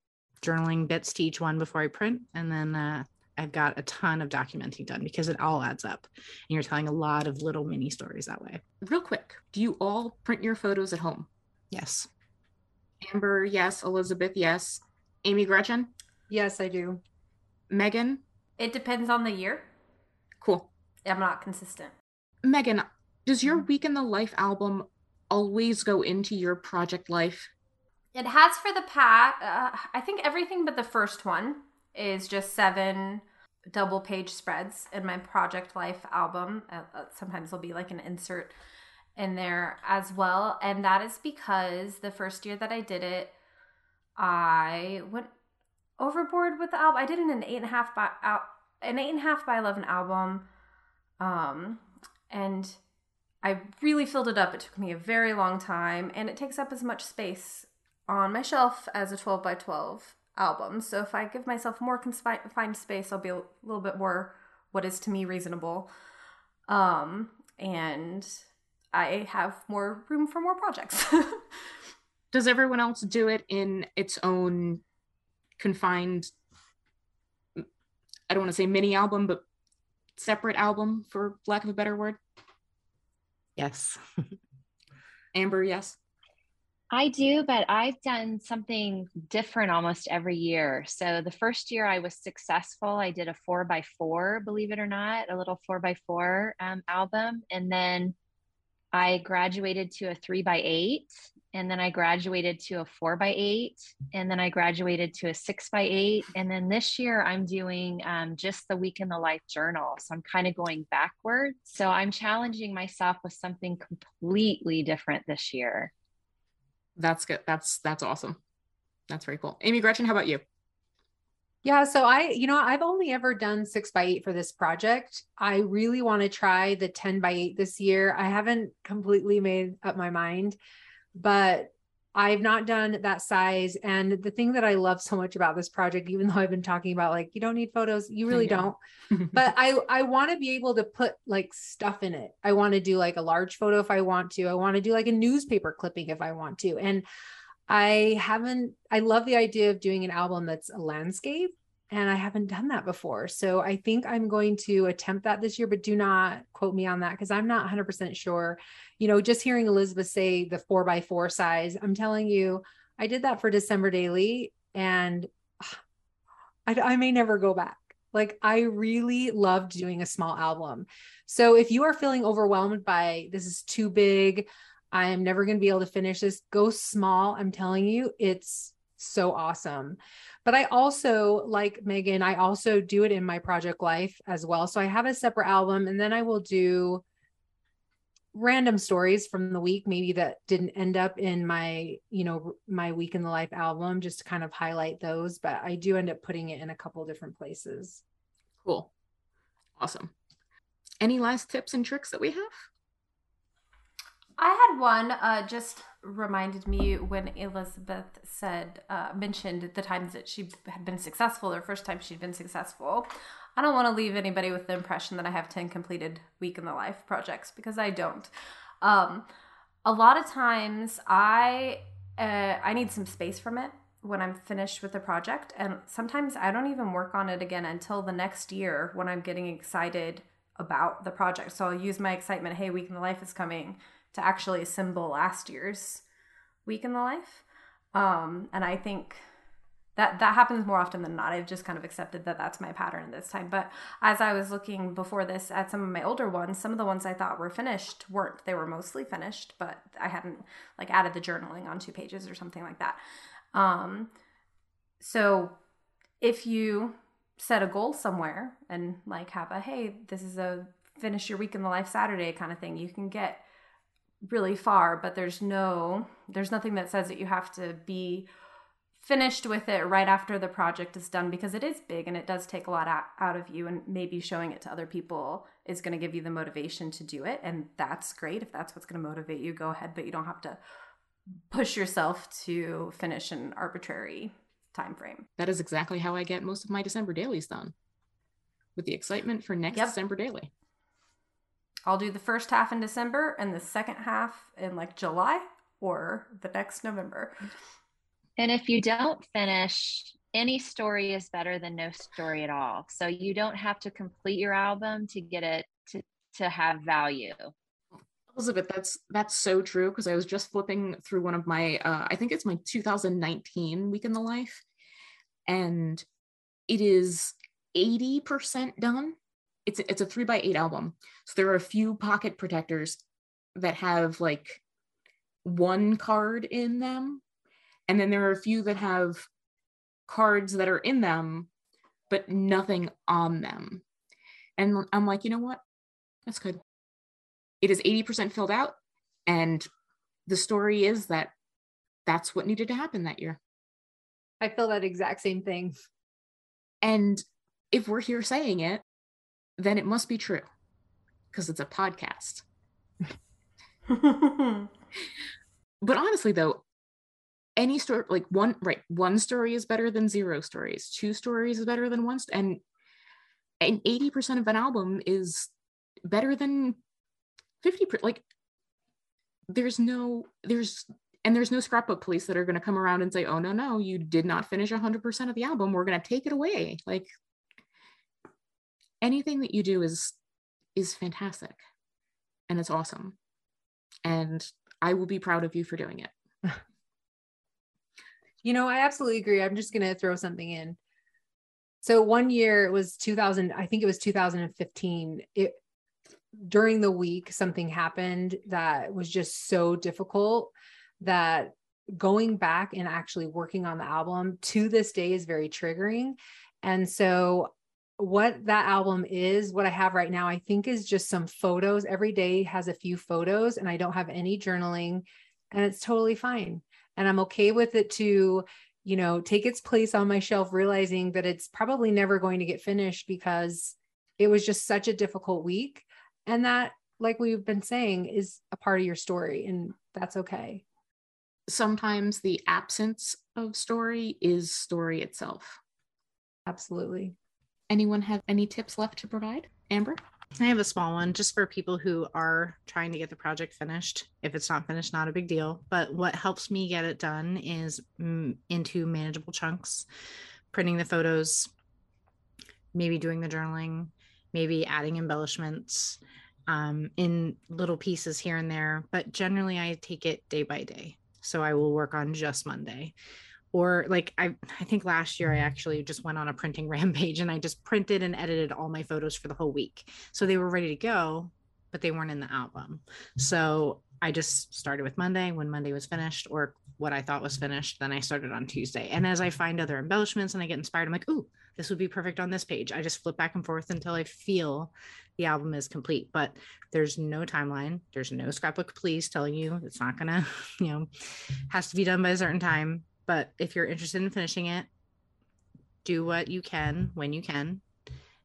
journaling bits to each one before I print. And then uh, I've got a ton of documenting done because it all adds up. And you're telling a lot of little mini stories that way. Real quick, do you all print your photos at home? Yes. Amber, yes. Elizabeth, yes. Amy Gretchen? Yes, I do. Megan? It depends on the year. Cool. I'm not consistent. Megan, does your Week in the Life album always go into your project life? It has for the past, uh, I think everything but the first one is just seven double page spreads in my project life album. Uh, uh sometimes there'll be like an insert in there as well. And that is because the first year that I did it, I went overboard with the album. I did an eight and a half by an eight and a half by eleven album, um, and I really filled it up. It took me a very long time, and it takes up as much space on my shelf as a twelve by twelve album. So if I give myself more confined space, I'll be a little bit more what is to me reasonable. Um, and I have more room for more projects. Does everyone else do it in its own confined I don't want to say mini album, but separate album for lack of a better word? Yes. Amber, yes. I do, but I've done something different almost every year. So the first year I was successful, I did a four by four, believe it or not, a little four by four um, album. And then I graduated to a three by eight, and then I graduated to a four by eight, and then I graduated to a six by eight, and then this year I'm doing um, just the week in the life journal. So I'm kind of going backwards. So I'm challenging myself with something completely different this year. That's good. That's that's awesome. That's very cool. Amy Gretchen, how about you? Yeah, so I, you know, I've only ever done six by eight for this project. I really want to try the 10 by eight this year. I haven't completely made up my mind, but I've not done that size. And the thing that I love so much about this project, even though I've been talking about like, you don't need photos, you really don't. but I, I want to be able to put like stuff in it. I want to do like a large photo if I want to. I want to do like a newspaper clipping if I want to. And I haven't, I love the idea of doing an album that's a landscape and I haven't done that before. So I think I'm going to attempt that this year, but do not quote me on that because I'm not 100% sure. You know, just hearing Elizabeth say the four by four size, I'm telling you, I did that for December Daily and I, I may never go back. Like, I really loved doing a small album. So if you are feeling overwhelmed by this is too big, I am never going to be able to finish this. Go small. I'm telling you, it's so awesome. But I also, like Megan, I also do it in my project life as well. So I have a separate album and then I will do random stories from the week maybe that didn't end up in my you know my week in the life album just to kind of highlight those but i do end up putting it in a couple different places cool awesome any last tips and tricks that we have I had one uh, just reminded me when Elizabeth said uh, mentioned the times that she had been successful, or first time she'd been successful. I don't want to leave anybody with the impression that I have 10 completed week in the life projects because I don't. Um, a lot of times I uh, I need some space from it when I'm finished with the project and sometimes I don't even work on it again until the next year when I'm getting excited about the project. So I'll use my excitement, hey, week in the life is coming to actually assemble last year's week in the life. Um, and I think that that happens more often than not. I've just kind of accepted that that's my pattern at this time. But as I was looking before this at some of my older ones, some of the ones I thought were finished weren't. They were mostly finished, but I hadn't like added the journaling on two pages or something like that. Um, so if you set a goal somewhere and like have a hey, this is a finish your week in the life Saturday kind of thing, you can get really far. But there's no there's nothing that says that you have to be finished with it right after the project is done because it is big and it does take a lot out of you and maybe showing it to other people is going to give you the motivation to do it and that's great if that's what's going to motivate you go ahead but you don't have to push yourself to finish an arbitrary time frame that is exactly how i get most of my december dailies done with the excitement for next yep. december daily i'll do the first half in december and the second half in like july or the next november and if you don't finish, any story is better than no story at all. So you don't have to complete your album to get it to, to have value. Elizabeth, that's that's so true because I was just flipping through one of my uh, I think it's my 2019 week in the life, and it is 80% done. It's it's a three by eight album, so there are a few pocket protectors that have like one card in them and then there are a few that have cards that are in them, but nothing on them. And I'm like, you know what? That's good. It is 80% filled out. And the story is that that's what needed to happen that year. I feel that exact same thing. And if we're here saying it, then it must be true because it's a podcast. but honestly, though, any story like one right one story is better than zero stories. Two stories is better than one st- and and 80% of an album is better than 50 like there's no there's and there's no scrapbook police that are going to come around and say oh no no you did not finish 100% of the album. We're going to take it away. Like anything that you do is is fantastic and it's awesome and i will be proud of you for doing it You know, I absolutely agree. I'm just going to throw something in. So one year it was 2000, I think it was 2015. It during the week something happened that was just so difficult that going back and actually working on the album to this day is very triggering. And so what that album is, what I have right now, I think is just some photos. Every day has a few photos and I don't have any journaling and it's totally fine and I'm okay with it to, you know, take its place on my shelf, realizing that it's probably never going to get finished because it was just such a difficult week. And that, like we've been saying, is a part of your story, and that's okay. Sometimes the absence of story is story itself. Absolutely. Anyone have any tips left to provide? Amber? I have a small one just for people who are trying to get the project finished. If it's not finished, not a big deal. But what helps me get it done is mm, into manageable chunks, printing the photos, maybe doing the journaling, maybe adding embellishments um, in little pieces here and there. But generally, I take it day by day. So I will work on just Monday or like I I think last year I actually just went on a printing rampage and I just printed and edited all my photos for the whole week. So they were ready to go, but they weren't in the album. So I just started with Monday when Monday was finished or what I thought was finished. Then I started on Tuesday. And as I find other embellishments and I get inspired, I'm like, ooh, this would be perfect on this page. I just flip back and forth until I feel the album is complete. But there's no timeline. There's no scrapbook please telling you it's not gonna, you know, has to be done by a certain time. But if you're interested in finishing it, do what you can when you can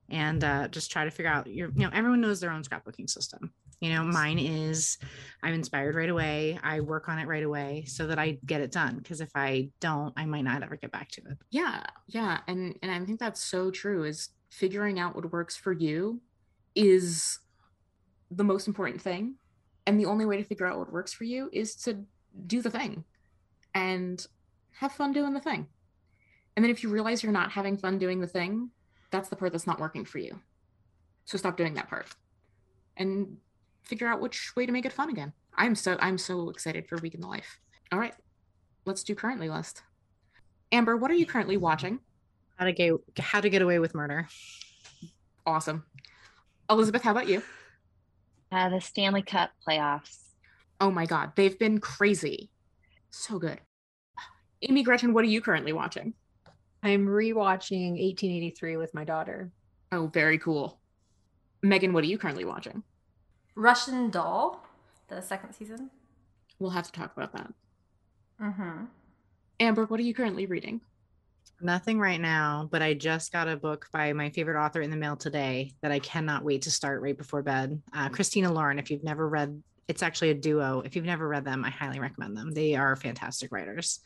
and uh, just try to figure out your you know everyone knows their own scrapbooking system You know, mine is I'm inspired right away. I work on it right away so that I get it done. Because if I don't, I might not ever get back to it. Yeah, yeah, and and I think that's so true. Is figuring out what works for you is the most important thing, and the only way to figure out what works for you is to do the thing, and have fun doing the thing. And then if you realize you're not having fun doing the thing, that's the part that's not working for you. So stop doing that part, and figure out which way to make it fun again. I'm so I'm so excited for Week in the Life. All right, let's do currently list. Amber, what are you currently watching? How to get how to get away with murder. Awesome. Elizabeth, how about you? Uh, the Stanley Cup playoffs. Oh my god, they've been crazy. So good. Amy Gretchen, what are you currently watching? I'm rewatching 1883 with my daughter. Oh, very cool. Megan, what are you currently watching? Russian Doll, the second season. We'll have to talk about that. Mm-hmm. Amber, what are you currently reading? Nothing right now, but I just got a book by my favorite author in the mail today that I cannot wait to start right before bed. Uh, Christina Lauren. If you've never read, it's actually a duo. If you've never read them, I highly recommend them. They are fantastic writers.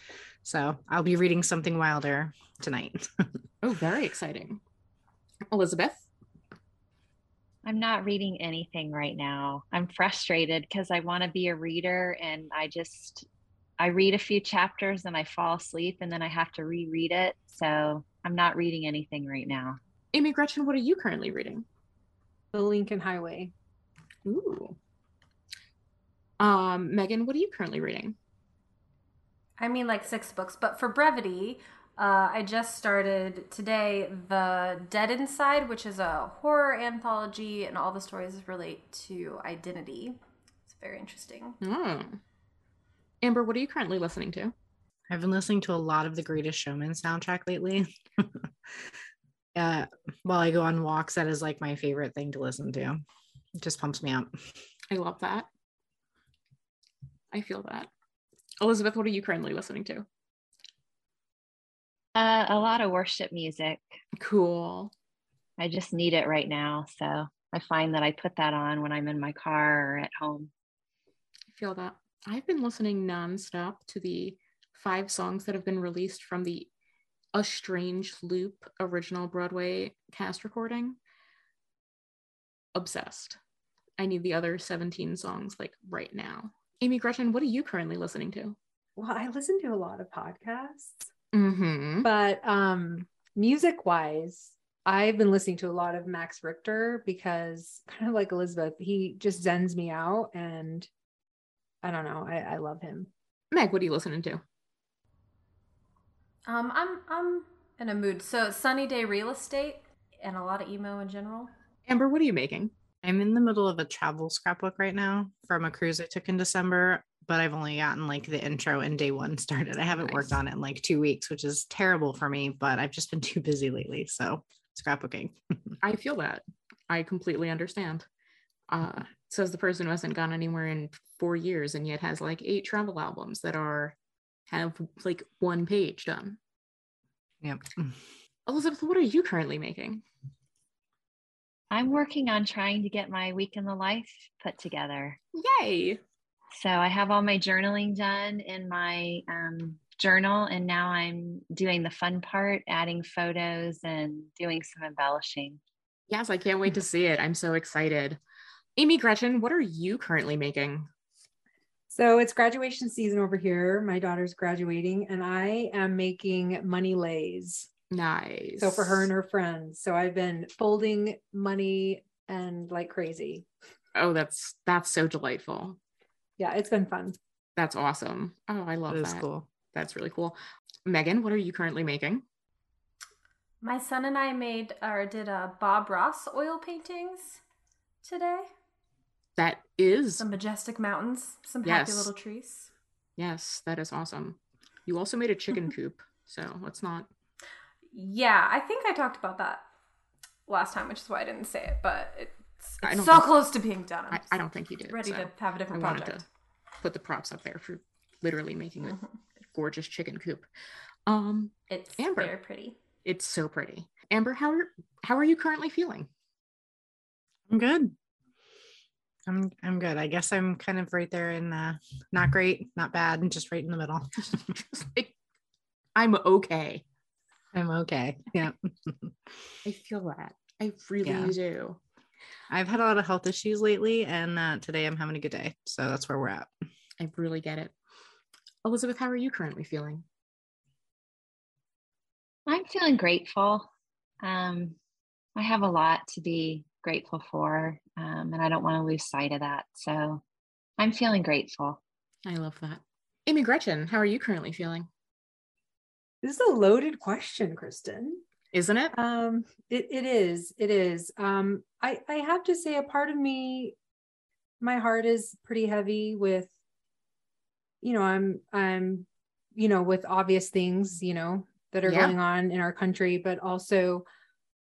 So I'll be reading something wilder tonight. oh, very exciting. Elizabeth? I'm not reading anything right now. I'm frustrated because I want to be a reader and I just I read a few chapters and I fall asleep and then I have to reread it. So I'm not reading anything right now. Amy Gretchen, what are you currently reading? The Lincoln Highway. Ooh. Um, Megan, what are you currently reading? I mean, like six books, but for brevity, uh, I just started today The Dead Inside, which is a horror anthology, and all the stories relate to identity. It's very interesting. Oh. Amber, what are you currently listening to? I've been listening to a lot of the Greatest Showman soundtrack lately. uh, while I go on walks, that is like my favorite thing to listen to. It just pumps me up. I love that. I feel that. Elizabeth, what are you currently listening to? Uh, a lot of worship music. Cool. I just need it right now. So I find that I put that on when I'm in my car or at home. I feel that. I've been listening nonstop to the five songs that have been released from the A Strange Loop original Broadway cast recording. Obsessed. I need the other 17 songs like right now. Amy Gretchen, what are you currently listening to? Well, I listen to a lot of podcasts. Mm-hmm. But um music wise, I've been listening to a lot of Max Richter because kind of like Elizabeth, he just zens me out and I don't know. I, I love him. Meg, what are you listening to? Um, I'm I'm in a mood. So sunny day real estate and a lot of emo in general. Amber, what are you making? I'm in the middle of a travel scrapbook right now from a cruise I took in December, but I've only gotten like the intro and day one started. I haven't nice. worked on it in like two weeks, which is terrible for me, but I've just been too busy lately. So scrapbooking. I feel that. I completely understand. Uh, says the person who hasn't gone anywhere in four years and yet has like eight travel albums that are have like one page done. Yep. Elizabeth, what are you currently making? I'm working on trying to get my week in the life put together. Yay. So I have all my journaling done in my um, journal, and now I'm doing the fun part, adding photos and doing some embellishing. Yes, I can't wait to see it. I'm so excited. Amy Gretchen, what are you currently making? So it's graduation season over here. My daughter's graduating, and I am making money leis. Nice. So for her and her friends. So I've been folding money and like crazy. Oh, that's that's so delightful. Yeah, it's been fun. That's awesome. Oh, I love that. That is cool. That's really cool. Megan, what are you currently making? My son and I made or did a Bob Ross oil paintings today. That is some majestic mountains, some yes. happy little trees. Yes, that is awesome. You also made a chicken coop, so let's not. Yeah, I think I talked about that last time, which is why I didn't say it, but it's, it's so close to being done. I, I, don't think you did. Ready so to have a different I project. To put the props up there for literally making a mm-hmm. gorgeous chicken coop. Um, it's Amber. very pretty. It's so pretty. Amber, how are how are you currently feeling? I'm good. I'm I'm good. I guess I'm kind of right there in uh, not great, not bad, and just right in the middle. I'm okay. I'm okay. Yeah. I feel that. I really Yeah. do. I've had a lot of health issues lately, and uh, today I'm having a good day. So that's where we're at. I really get it. Elizabeth, how are you currently feeling? I'm feeling grateful. Um, I have a lot to be grateful for, um, and I don't want to lose sight of that. So I'm feeling grateful. I love that. Amy Gretchen, how are you currently feeling? This is a loaded question, Kristen. Isn't it? Um, it, it is, it is. Um, I, I have to say a part of me, my heart is pretty heavy with, you know, I'm, I'm, you know, with obvious things, you know, that are Yeah. going on in our country, but also,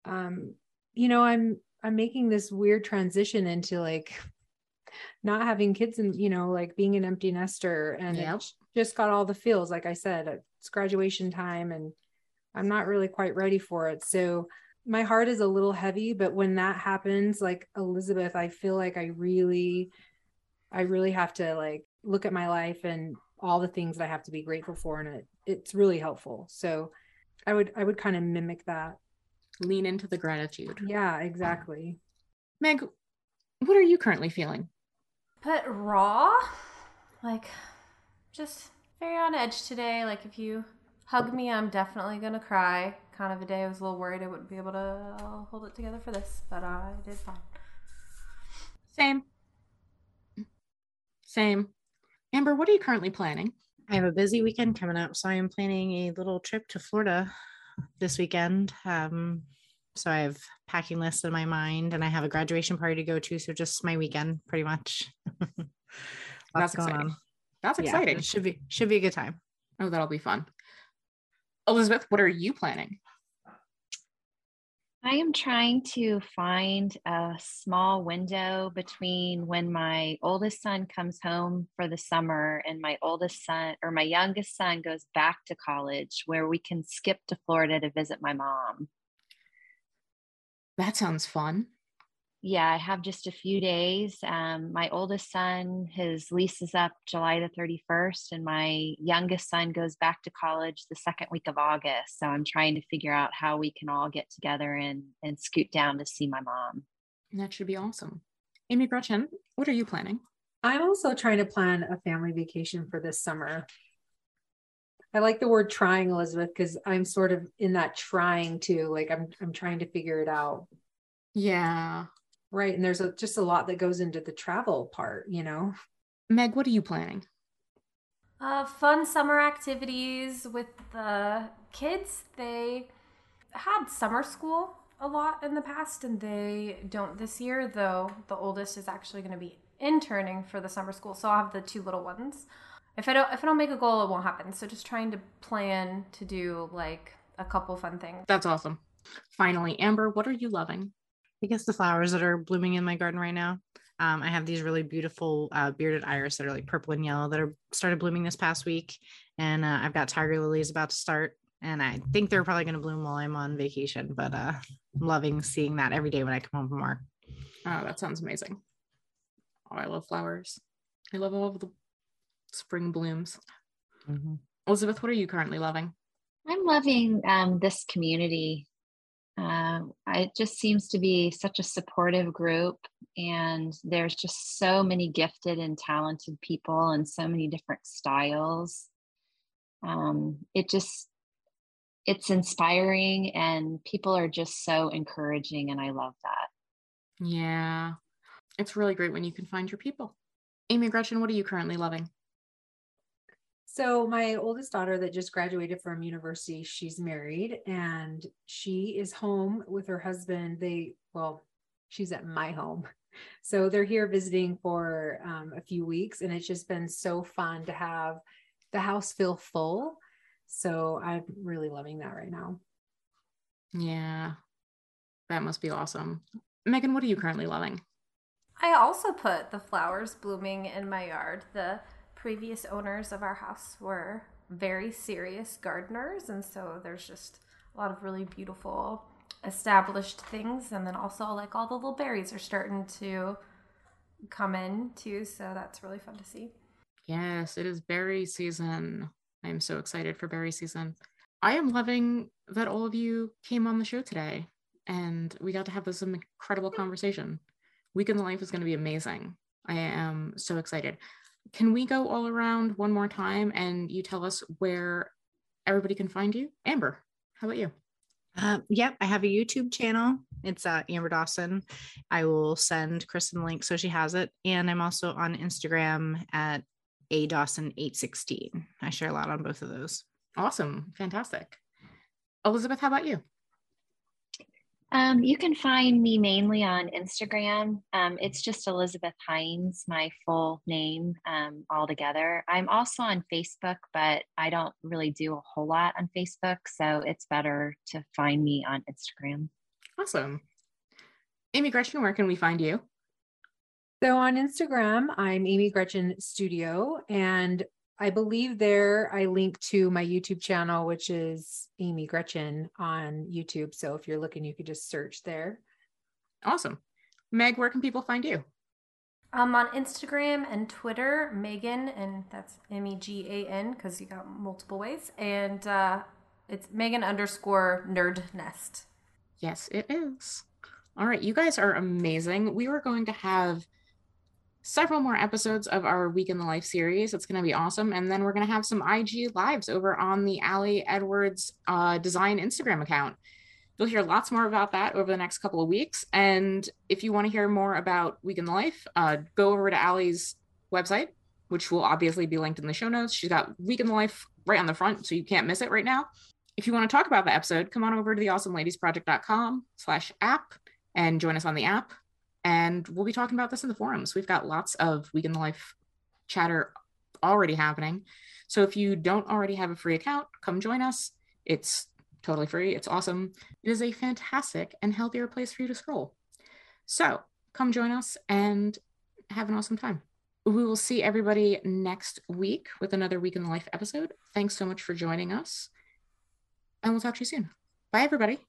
um, you know, I'm, I'm making this weird transition into like not having kids and, you know, like being an empty nester and it's just got all the feels, like I said, it's graduation time and I'm not really quite ready for it. So my heart is a little heavy, but when that happens, like Elizabeth, I feel like I really, I really have to like look at my life and all the things that I have to be grateful for. And it, it's really helpful. So I would, I would kind of mimic that. Lean into the gratitude. Yeah, exactly. Meg, what are you currently feeling? But raw, like just very on edge today. Like if you hug me, I'm definitely gonna cry. Kind of a day I was a little worried I wouldn't be able to hold it together for this, but I did fine. Same. Same. Amber, what are you currently planning? I have a busy weekend coming up, so I am planning a little trip to Florida this weekend. Um, so I have packing lists in my mind, and I have a graduation party to go to. So just my weekend, pretty much. Lots That's going exciting. on. That's exciting. it should be should be a good time. Oh, that'll be fun. Elizabeth, what are you planning? I am trying to find a small window between when my oldest son comes home for the summer and my oldest son or my youngest son goes back to college where we can skip to Florida to visit my mom. That sounds fun. Yeah, I have just a few days. Um, my oldest son, his lease is up July the 31st, and my youngest son goes back to college the second week of August. So I'm trying to figure out how we can all get together and, and scoot down to see my mom. That should be awesome. Amy Gretchen, what are you planning? I'm also trying to plan a family vacation for this summer. I like the word trying, Elizabeth, because I'm sort of in that trying too. Like I'm I'm trying to figure it out. Yeah. Right. And there's a, just a lot that goes into the travel part, you know? Meg, what are you planning? Uh, fun summer activities with the kids. They had summer school a lot in the past, and they don't this year. Though the oldest is actually going to be interning for the summer school, so I'll have the two little ones. If I don't, if I don't make a goal, it won't happen. So just trying to plan to do like a couple fun things. That's awesome. Finally, Amber, what are you loving? I guess the flowers that are blooming in my garden right now. Um, I have these really beautiful uh, bearded iris that are like purple and yellow that are started blooming this past week, and uh, I've got tiger lilies about to start, and I think they're probably going to bloom while I'm on vacation. But uh, I'm loving seeing that every day when I come home from work. Oh, that sounds amazing. Oh, I love flowers. I love all of the spring blooms. Elizabeth, what are you currently loving? I'm loving um, this community. Um, it just seems to be such a supportive group, and there's just so many gifted and talented people, and so many different styles. Um, it just it's inspiring, and people are just so encouraging, and I love that. Yeah. It's really great when you can find your people. Amy Gretchen, what are you currently loving? So my oldest daughter that just graduated from university, she's married and she is home with her husband. They well, she's at my home. So they're here visiting for um, a few weeks and it's just been so fun to have the house feel full. So I'm really loving that right now. Yeah. That must be awesome. Megan, what are you currently loving? I also put the flowers blooming in my yard. The previous owners of our house were very serious gardeners, and so there's just a lot of really beautiful established things. And then also, like all the little berries are starting to come in too. So that's really fun to see. Yes, it is berry season. I'm so excited for berry season. I am loving that all of you came on the show today and we got to have this incredible conversation. Week in the Life is going to be amazing. I am so excited. Can we go all around one more time and you tell us where everybody can find you? Amber, how about you? Uh, yep, I have a YouTube channel. It's uh, Amber Dawson. I will send Kristen the link so she has it. And I'm also on Instagram at a Dawson 816. I share a lot on both of those. Awesome. Fantastic. Elizabeth, how about you? Um, you can find me mainly on Instagram. Um, it's just Elizabeth Heinz, my full name um, altogether. I'm also on Facebook, but I don't really do a whole lot on Facebook. So it's better to find me on Instagram. Awesome. Amy Gretchen, where can we find you? So on Instagram, I'm Amy Gretchen Studio, and I believe there I link to my YouTube channel, which is Amy Gretchen on YouTube. So if you're looking, you could just search there. Awesome. Meg, where can people find you? I'm on Instagram and Twitter, Megan, and that's M E G A N because you got multiple ways. And uh, it's Megan underscore nerd nest. Yes, it is. All right, you guys are amazing. We were going to have several more episodes of our Week in the Life series. It's going to be awesome. And then we're going to have some IG lives over on the Ali Edwards uh, Design Instagram account. You'll hear lots more about that over the next couple of weeks. And if you want to hear more about Week in the Life, uh, go over to Ali's website, which will obviously be linked in the show notes. She's got Week in the Life right on the front, so you can't miss it right now. If you want to talk about the episode, come on over to the awesomeladiesproject.com slash app and join us on the app and we'll be talking about this in the forums. We've got lots of Week in the Life chatter already happening. So if you don't already have a free account, come join us. It's totally free. It's awesome. It is a fantastic and healthier place for you to scroll. So come join us and have an awesome time. We will see everybody next week with another Week in the Life episode. Thanks so much for joining us. And we'll talk to you soon. Bye, everybody.